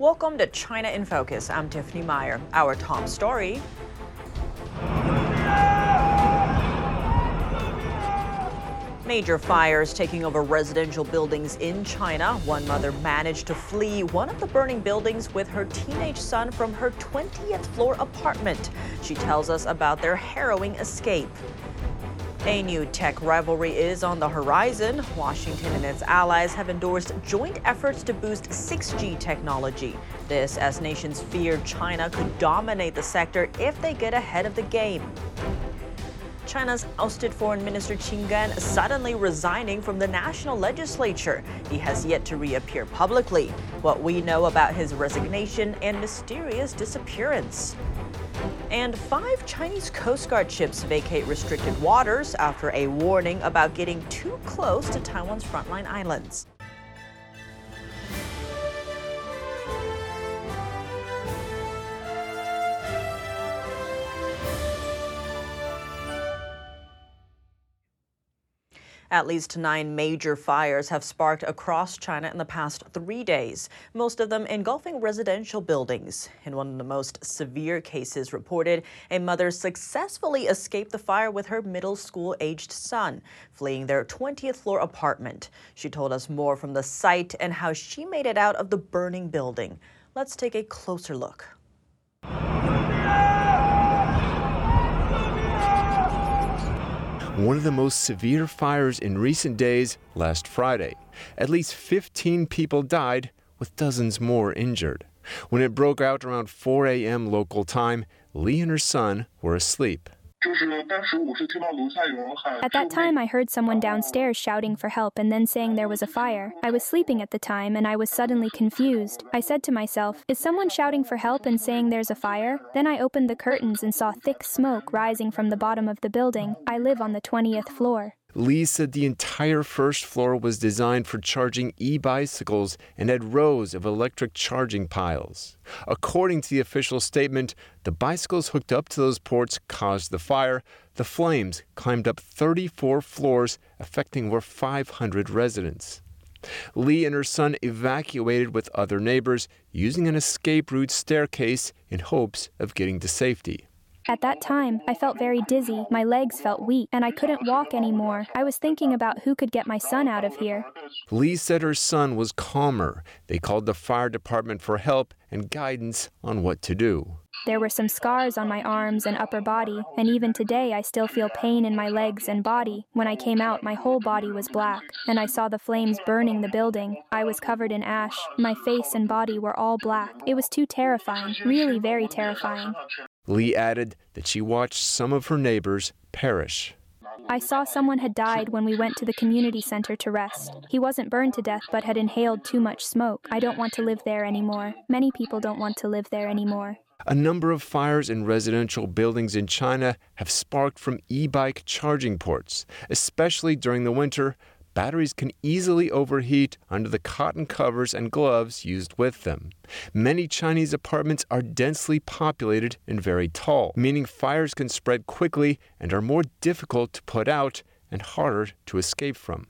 Welcome to China in Focus. I'm Tiffany Meyer. Our top story. Major fires taking over residential buildings in China. One mother managed to flee one of the burning buildings with her teenage son from her 20th floor apartment. She tells us about their harrowing escape. A new tech rivalry is on the horizon. Washington and its allies have endorsed joint efforts to boost 6G technology. This as nations fear China could dominate the sector if they get ahead of the game. China's ousted Foreign Minister Qin Gang suddenly resigning from the national legislature. He has yet to reappear publicly. What we know about his resignation and mysterious disappearance. And five Chinese Coast Guard ships vacate restricted waters after a warning about getting too close to Taiwan's frontline islands. At least nine major fires have sparked across China in the past three days, most of them engulfing residential buildings. In one of the most severe cases reported, a mother successfully escaped the fire with her middle school aged son, fleeing their 20th floor apartment. She told us more from the site and how she made it out of the burning building. Let's take a closer look. One of the most severe fires in recent days last Friday. At least 15 people died, with dozens more injured. When it broke out around 4 a.m. local time, Lee and her son were asleep. At that time, I heard someone downstairs shouting for help and then saying there was a fire. I was sleeping at the time and I was suddenly confused. I said to myself, Is someone shouting for help and saying there's a fire? Then I opened the curtains and saw thick smoke rising from the bottom of the building. I live on the 20th floor. Lee said the entire first floor was designed for charging e bicycles and had rows of electric charging piles. According to the official statement, the bicycles hooked up to those ports caused the fire. The flames climbed up 34 floors, affecting over 500 residents. Lee and her son evacuated with other neighbors using an escape route staircase in hopes of getting to safety. At that time, I felt very dizzy, my legs felt weak, and I couldn't walk anymore. I was thinking about who could get my son out of here. Lee said her son was calmer. They called the fire department for help and guidance on what to do. There were some scars on my arms and upper body, and even today I still feel pain in my legs and body. When I came out, my whole body was black, and I saw the flames burning the building. I was covered in ash. My face and body were all black. It was too terrifying, really very terrifying. Lee added that she watched some of her neighbors perish. I saw someone had died when we went to the community center to rest. He wasn't burned to death but had inhaled too much smoke. I don't want to live there anymore. Many people don't want to live there anymore. A number of fires in residential buildings in China have sparked from e bike charging ports, especially during the winter batteries can easily overheat under the cotton covers and gloves used with them. Many Chinese apartments are densely populated and very tall, meaning fires can spread quickly and are more difficult to put out and harder to escape from.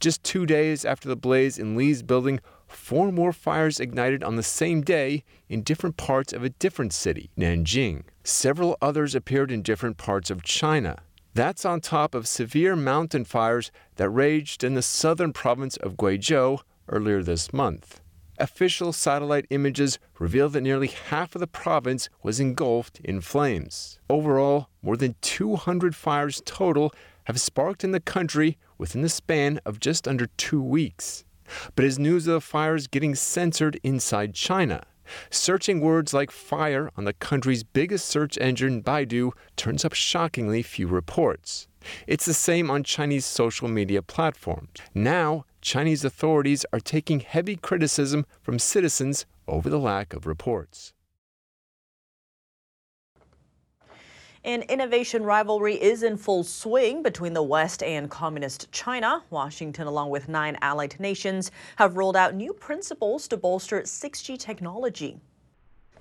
Just two days after the blaze in Lee's building, four more fires ignited on the same day in different parts of a different city, Nanjing. Several others appeared in different parts of China. That's on top of severe mountain fires that raged in the southern province of Guizhou earlier this month. Official satellite images reveal that nearly half of the province was engulfed in flames. Overall, more than 200 fires total have sparked in the country within the span of just under two weeks. But is news of the fires getting censored inside China? Searching words like fire on the country's biggest search engine, Baidu, turns up shockingly few reports. It's the same on Chinese social media platforms. Now, Chinese authorities are taking heavy criticism from citizens over the lack of reports. An innovation rivalry is in full swing between the West and Communist China. Washington, along with nine allied nations, have rolled out new principles to bolster 6G technology.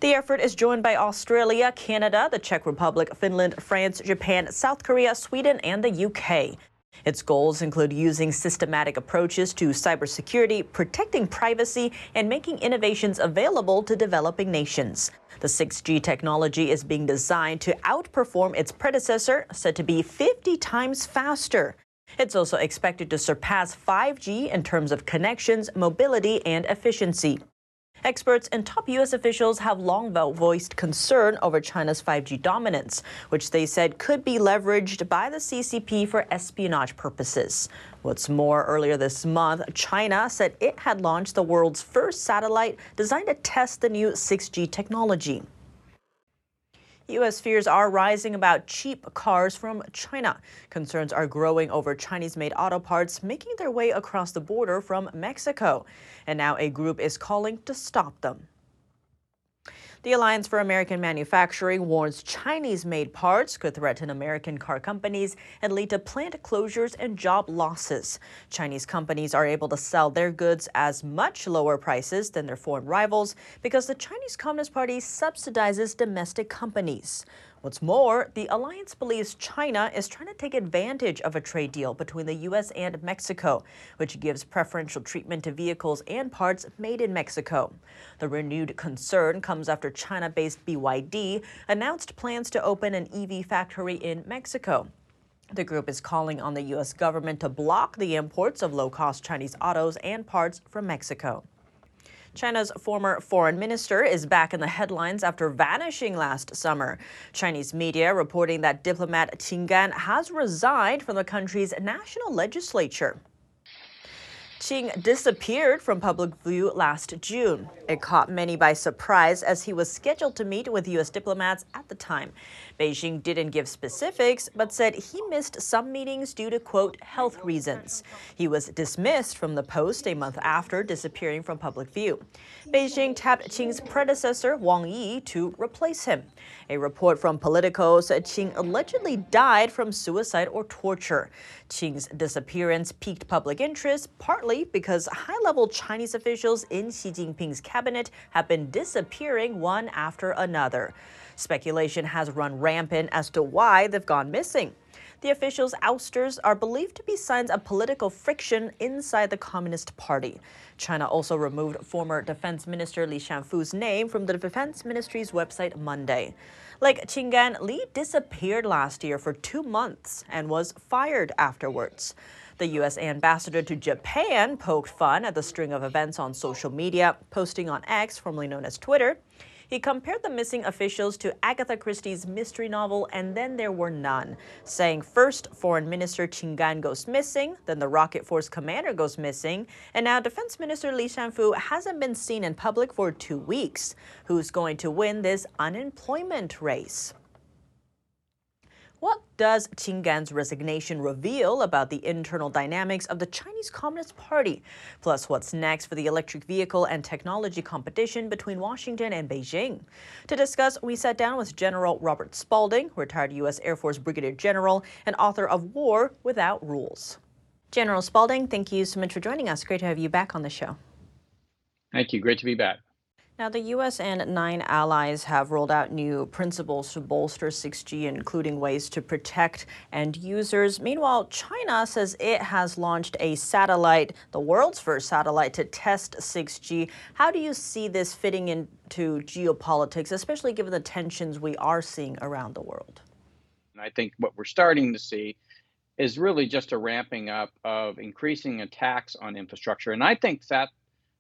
The effort is joined by Australia, Canada, the Czech Republic, Finland, France, Japan, South Korea, Sweden, and the UK. Its goals include using systematic approaches to cybersecurity, protecting privacy, and making innovations available to developing nations. The 6G technology is being designed to outperform its predecessor, said to be 50 times faster. It's also expected to surpass 5G in terms of connections, mobility, and efficiency. Experts and top U.S. officials have long voiced concern over China's 5G dominance, which they said could be leveraged by the CCP for espionage purposes. What's more, earlier this month, China said it had launched the world's first satellite designed to test the new 6G technology. U.S. fears are rising about cheap cars from China. Concerns are growing over Chinese made auto parts making their way across the border from Mexico. And now a group is calling to stop them. The Alliance for American Manufacturing warns Chinese made parts could threaten American car companies and lead to plant closures and job losses. Chinese companies are able to sell their goods as much lower prices than their foreign rivals because the Chinese Communist Party subsidizes domestic companies. What's more, the alliance believes China is trying to take advantage of a trade deal between the U.S. and Mexico, which gives preferential treatment to vehicles and parts made in Mexico. The renewed concern comes after China based BYD announced plans to open an EV factory in Mexico. The group is calling on the U.S. government to block the imports of low cost Chinese autos and parts from Mexico. China's former foreign minister is back in the headlines after vanishing last summer. Chinese media reporting that diplomat Qin Gang has resigned from the country's national legislature. Qin disappeared from public view last June. It caught many by surprise as he was scheduled to meet with U.S. diplomats at the time. Beijing didn't give specifics, but said he missed some meetings due to, quote, health reasons. He was dismissed from the post a month after disappearing from public view. Beijing tapped Qin's predecessor, Wang Yi, to replace him. A report from Politico said Qing allegedly died from suicide or torture. Qin's disappearance piqued public interest, partly because high level Chinese officials in Xi Jinping's cabinet have been disappearing one after another. Speculation has run rampant as to why they've gone missing. The officials' ousters are believed to be signs of political friction inside the Communist Party. China also removed former Defense Minister Li Shangfu's name from the Defense Ministry's website Monday. Like Qin Gang, Li disappeared last year for two months and was fired afterwards. The U.S. ambassador to Japan poked fun at the string of events on social media, posting on X, formerly known as Twitter. He compared the missing officials to Agatha Christie's mystery novel And Then There Were None, saying first Foreign Minister Qin Gang goes missing, then the Rocket Force commander goes missing, and now Defense Minister Li Shangfu hasn't been seen in public for two weeks. Who's going to win this unemployment race? What does Qin Gang's resignation reveal about the internal dynamics of the Chinese Communist Party? Plus, what's next for the electric vehicle and technology competition between Washington and Beijing? To discuss, we sat down with General Robert Spalding, retired U.S. Air Force Brigadier General and author of War Without Rules. General Spalding, thank you so much for joining us. Great to have you back on the show. Thank you. Great to be back. Now, the U.S. and nine allies have rolled out new principles to bolster 6G, including ways to protect end users. Meanwhile, China says it has launched a satellite, the world's first satellite, to test 6G. How do you see this fitting into geopolitics, especially given the tensions we are seeing around the world? I think what we're starting to see is really just a ramping up of increasing attacks on infrastructure. And I think that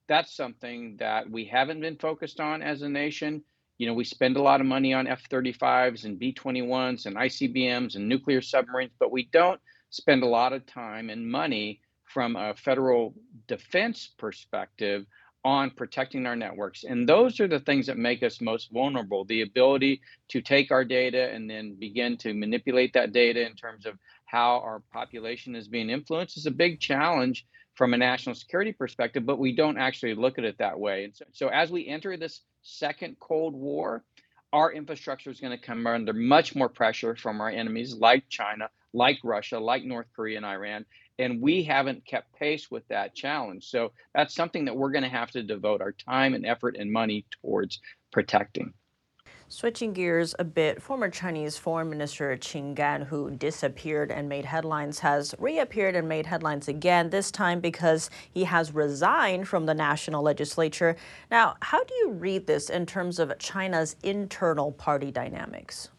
that's something that we haven't been focused on as a nation. You know, we spend a lot of money on F 35s and B 21s and ICBMs and nuclear submarines, but we don't spend a lot of time and money from a federal defense perspective on protecting our networks. And those are the things that make us most vulnerable the ability to take our data and then begin to manipulate that data in terms of how our population is being influenced is a big challenge from a national security perspective, but we don't actually look at it that way. And so, so as we enter this second Cold War, our infrastructure is going to come under much more pressure from our enemies like China, like Russia, like North Korea and Iran. And we haven't kept pace with that challenge. So that's something that we're going to have to devote our time and effort and money towards protecting. Switching gears a bit, former Chinese Foreign Minister Qin Gang, who disappeared and made headlines, has reappeared and made headlines again, this time because he has resigned from the national legislature. Now, how do you read this in terms of China's internal party dynamics?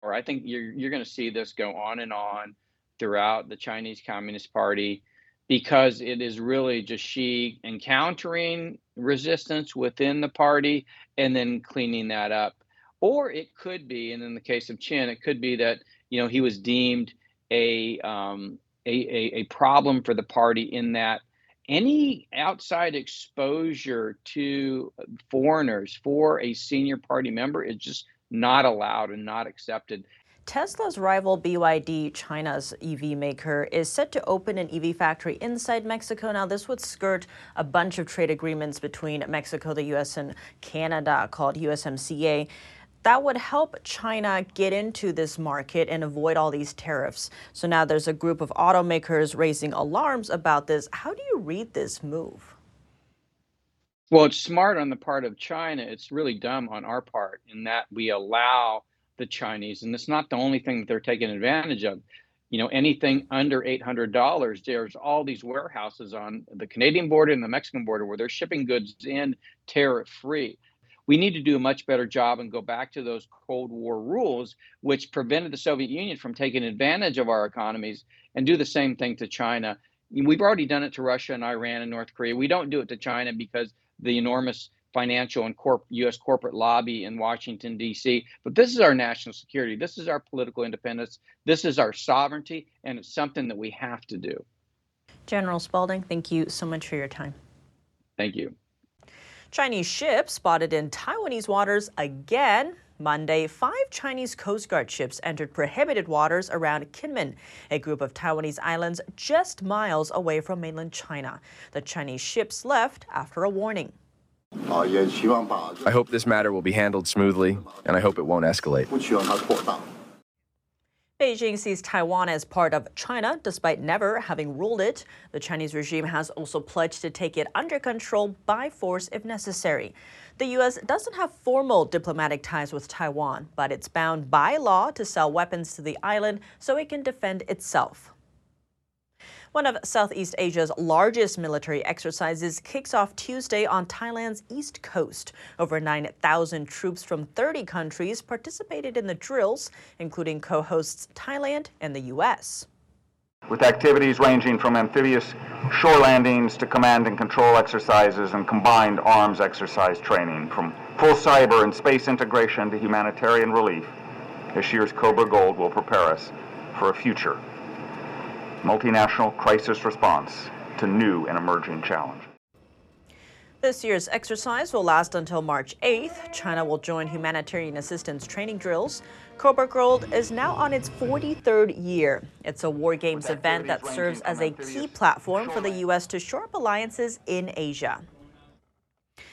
Or I think you're, you're going to see this go on and on throughout the Chinese Communist Party because it is really just Xi encountering resistance within the party and then cleaning that up or it could be, and in the case of Qin, it could be that you know he was deemed a um, a, a, a problem for the party in that any outside exposure to foreigners for a senior party member is just not allowed and not accepted. Tesla's rival BYD, China's EV maker, is set to open an EV factory inside Mexico. Now, this would skirt a bunch of trade agreements between Mexico, the US, and Canada called USMCA that would help China get into this market and avoid all these tariffs. So now there's a group of automakers raising alarms about this. How do you read this move? Well, it's smart on the part of China. It's really dumb on our part in that we allow the Chinese, and it's not the only thing that they're taking advantage of. You know, anything under $800, there's all these warehouses on the Canadian border and the Mexican border where they're shipping goods in tariff free we need to do a much better job and go back to those Cold War rules, which prevented the Soviet Union from taking advantage of our economies and do the same thing to China. We've already done it to Russia and Iran and North Korea. We don't do it to China because the enormous financial and corp- U.S. corporate lobby in Washington, D.C. But this is our national security. This is our political independence. This is our sovereignty, and it's something that we have to do. General Spalding, thank you so much for your time. Thank you. Chinese ships spotted in Taiwanese waters again. Monday, five Chinese Coast Guard ships entered prohibited waters around Kinmen, a group of Taiwanese islands just miles away from mainland China. The Chinese ships left after a warning. I hope this matter will be handled smoothly, and I hope it won't escalate. Beijing sees Taiwan as part of China, despite never having ruled it. The Chinese regime has also pledged to take it under control by force if necessary. The U.S. doesn't have formal diplomatic ties with Taiwan, but it's bound by law to sell weapons to the island so it can defend itself. One of Southeast Asia's largest military exercises kicks off Tuesday on Thailand's east coast. Over 9,000 troops from 30 countries participated in the drills, including co hosts Thailand and the U.S. With activities ranging from amphibious shore landings to command and control exercises and combined arms exercise training, from full cyber and space integration to humanitarian relief, this year's Cobra Gold will prepare us for a future multinational crisis response to new and emerging challenges. This year's exercise will last until March 8th. China will join humanitarian assistance training drills. Cobra Gold is now on its 43rd year. It's a war games event that serves as a key platform for the U.S. to shore up alliances in Asia.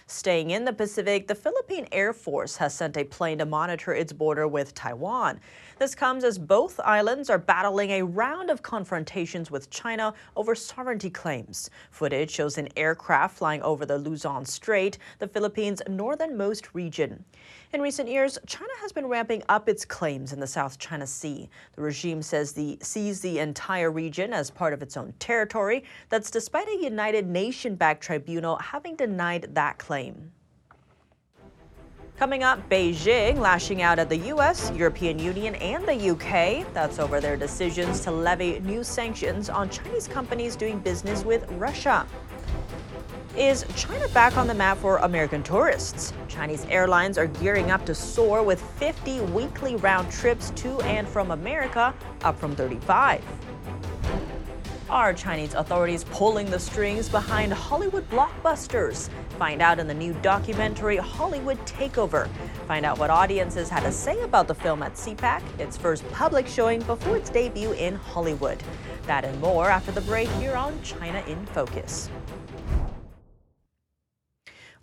Staying in the Pacific, the Philippine Air Force has sent a plane to monitor its border with Taiwan. This comes as both islands are battling a round of confrontations with China over sovereignty claims. Footage shows an aircraft flying over the Luzon Strait, the Philippines' northernmost region. In recent years, China has been ramping up its claims in the South China Sea. The regime says the sees the entire region as part of its own territory. That's despite a United Nation-backed tribunal having denied that claim. Coming up, Beijing lashing out at the U.S., European Union, and the U.K. That's over their decisions to levy new sanctions on Chinese companies doing business with Russia. Is China back on the map for American tourists? Chinese airlines are gearing up to soar with 50 weekly round trips to and from America, up from 35. Are Chinese authorities pulling the strings behind Hollywood blockbusters? Find out in the new documentary Hollywood Takeover. Find out what audiences had to say about the film at CPAC, its first public showing before its debut in Hollywood. That and more after the break here on China in Focus.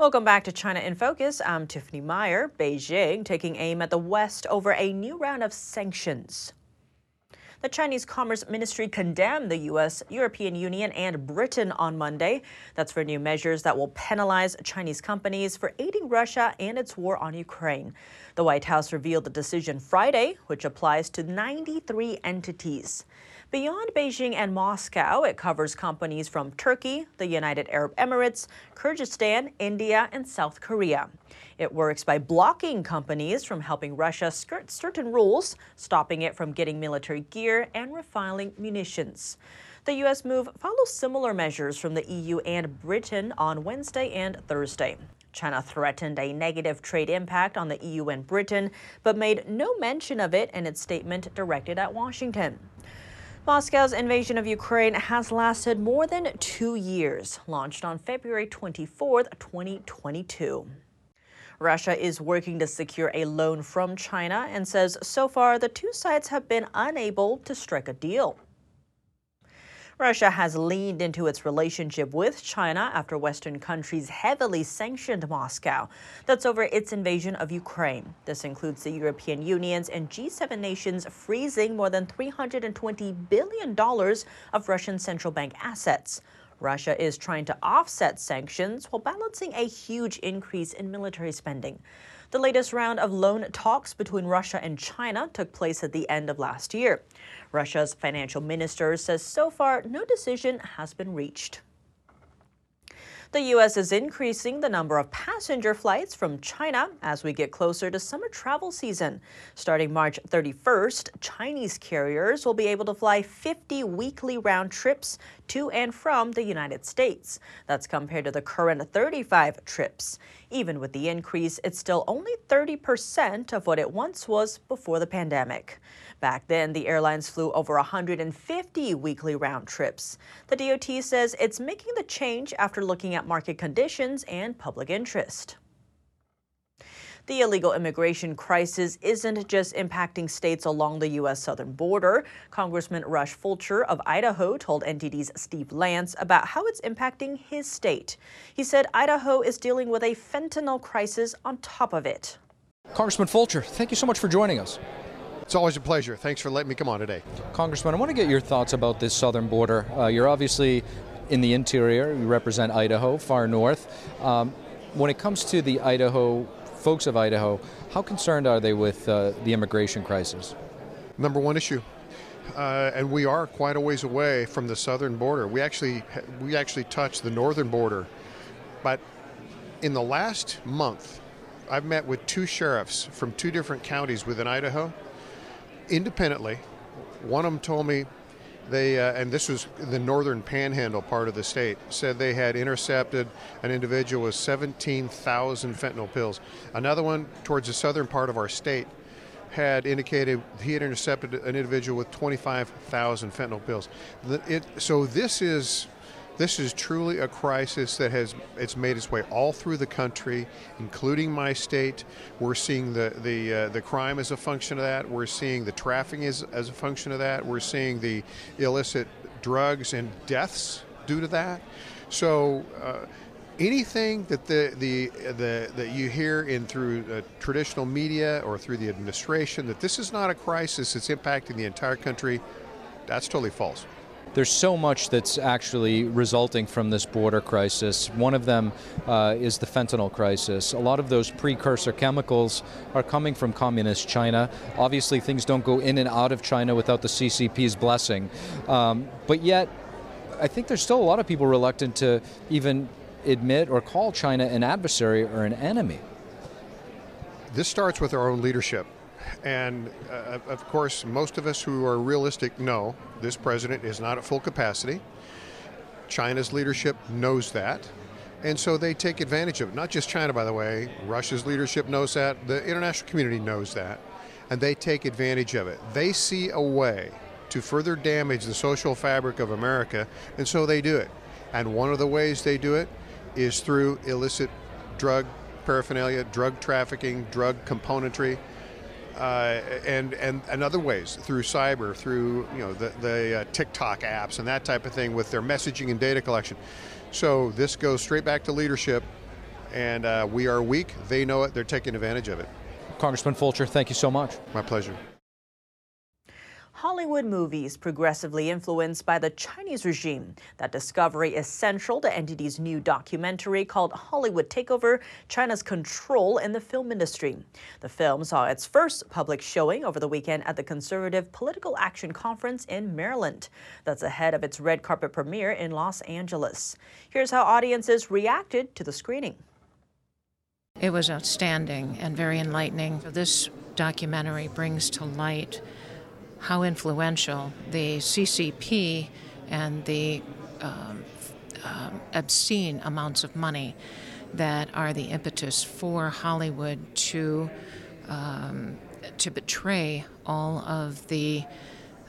Welcome back to China in Focus. I'm Tiffany Meyer. Beijing taking aim at the West over a new round of sanctions. The Chinese Commerce Ministry condemned the U.S., European Union, and Britain on Monday. That's for new measures that will penalize Chinese companies for aiding Russia and its war on Ukraine. The White House revealed the decision Friday, which applies to 93 entities. Beyond Beijing and Moscow, it covers companies from Turkey, the United Arab Emirates, Kyrgyzstan, India, and South Korea. It works by blocking companies from helping Russia skirt certain rules, stopping it from getting military gear and refining munitions. The U.S. move follows similar measures from the EU and Britain on Wednesday and Thursday. China threatened a negative trade impact on the EU and Britain, but made no mention of it in its statement directed at Washington. Moscow's invasion of Ukraine has lasted more than two years, launched on February 24, 2022. Russia is working to secure a loan from China and says so far the two sides have been unable to strike a deal. Russia has leaned into its relationship with China after Western countries heavily sanctioned Moscow. That's over its invasion of Ukraine. This includes the European Union's and G7 nations freezing more than $320 billion of Russian central bank assets. Russia is trying to offset sanctions while balancing a huge increase in military spending. The latest round of loan talks between Russia and China took place at the end of last year. Russia's financial minister says so far no decision has been reached. The U.S. is increasing the number of passenger flights from China as we get closer to summer travel season. Starting March 31st, Chinese carriers will be able to fly 50 weekly round trips to and from the United States. That's compared to the current 35 trips. Even with the increase, it's still only 30% of what it once was before the pandemic. Back then, the airlines flew over 150 weekly round trips. The DOT says it's making the change after looking at market conditions and public interest. The illegal immigration crisis isn't just impacting states along the U.S. southern border. Congressman Russ Fulcher of Idaho told NTD's Steve Lance about how it's impacting his state. He said Idaho is dealing with a fentanyl crisis on top of it. Congressman Fulcher, thank you so much for joining us. It's always a pleasure. Thanks for letting me come on today. Congressman, I want to get your thoughts about this southern border. Uh, you're obviously in the interior, you represent Idaho, far north. Um, when it comes to the Idaho, folks of Idaho, how concerned are they with uh, the immigration crisis? Number one issue. Uh, and we are quite a ways away from the southern border. We actually we actually touch the northern border, but in the last month, I've met with two sheriffs from two different counties within Idaho independently. One of them told me they, uh, and this was the northern panhandle part of the state, said they had intercepted an individual with 17,000 fentanyl pills. Another one towards the southern part of our state had indicated he had intercepted an individual with 25,000 fentanyl pills. It, so this is this is truly a crisis that has it's made its way all through the country, including my state. We're seeing the the uh, the crime as a function of that. We're seeing the trafficking as, as a function of that. We're seeing the illicit drugs and deaths due to that. So. Uh, anything that the, the, the that you hear in through uh, traditional media or through the administration that this is not a crisis that's impacting the entire country, that's totally false there's so much that's actually resulting from this border crisis. One of them uh, is the fentanyl crisis. A lot of those precursor chemicals are coming from communist China. Obviously, things don't go in and out of China without the CCP's blessing. Um, but yet, I think there's still a lot of people reluctant to even admit or call China an adversary or an enemy. This starts with our own leadership. And uh, of course, most of us who are realistic know this president is not at full capacity. China's leadership knows that. And so they take advantage of it. Not just China, by the way. Russia's leadership knows that. The international community knows that. And they take advantage of it. They see a way to further damage the social fabric of America, and so they do it. And one of the ways they do it is through illicit drug paraphernalia, drug trafficking, drug componentry uh, and, and and other ways through cyber, through you know the the uh, TikTok apps and that type of thing with their messaging and data collection. So this goes straight back to leadership, and uh, we are weak. They know it. They're taking advantage of it. Congressman Fulcher, thank you so much. My pleasure. Hollywood movies progressively influenced by the Chinese regime. That discovery is central to NTD's new documentary called Hollywood Takeover China's Control in the Film Industry. The film saw its first public showing over the weekend at the Conservative Political Action Conference in Maryland. That's ahead of its red carpet premiere in Los Angeles. Here's how audiences reacted to the screening. It was outstanding and very enlightening. This documentary brings to light how influential the CCP and the um, um, obscene amounts of money that are the impetus for Hollywood to um, to betray all of the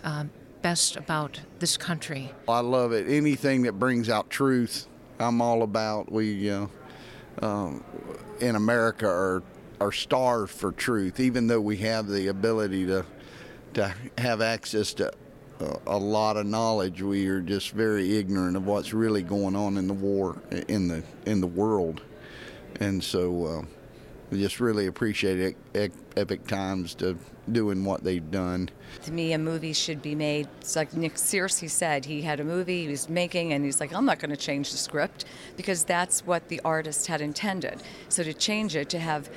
um, best about this country. I love it. Anything that brings out truth, I'm all about. We uh, um, in America are are starved for truth, even though we have the ability to to have access to a, a lot of knowledge. We are just very ignorant of what's really going on in the war in the in the world, and so uh, we just really appreciate it, Epoch Times to doing what they've done. To me, a movie should be made. It's like Nick Searcy said. He had a movie he was making, and he's like, I'm not going to change the script because that's what the artist had intended. So to change it, to have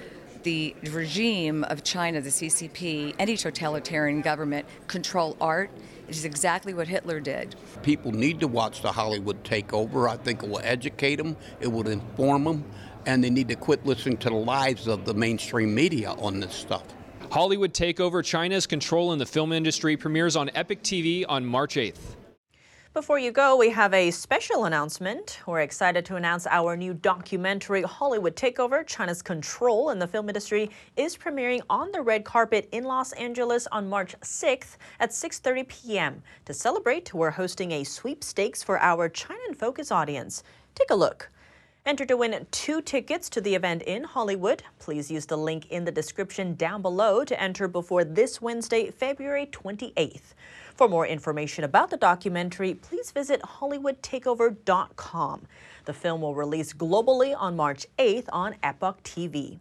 the regime of China, the CCP, any totalitarian government control art. It is exactly what Hitler did. People need to watch the Hollywood takeover. I think it will educate them, it will inform them, and they need to quit listening to the lies of the mainstream media on this stuff. Hollywood Takeover China's Control in the Film Industry premieres on Epoch TV on March 8th. Before you go, we have a special announcement. We're excited to announce our new documentary, Hollywood Takeover China's Control in the Film Industry, is premiering on the red carpet in Los Angeles on March 6th at 6.30 p.m. To celebrate, we're hosting a sweepstakes for our China in Focus audience. Take a look. Enter to win two tickets to the event in Hollywood. Please use the link in the description down below to enter before this Wednesday, February 28th. For more information about the documentary, please visit HollywoodTakeover.com. The film will release globally on March 8th on Epoch TV.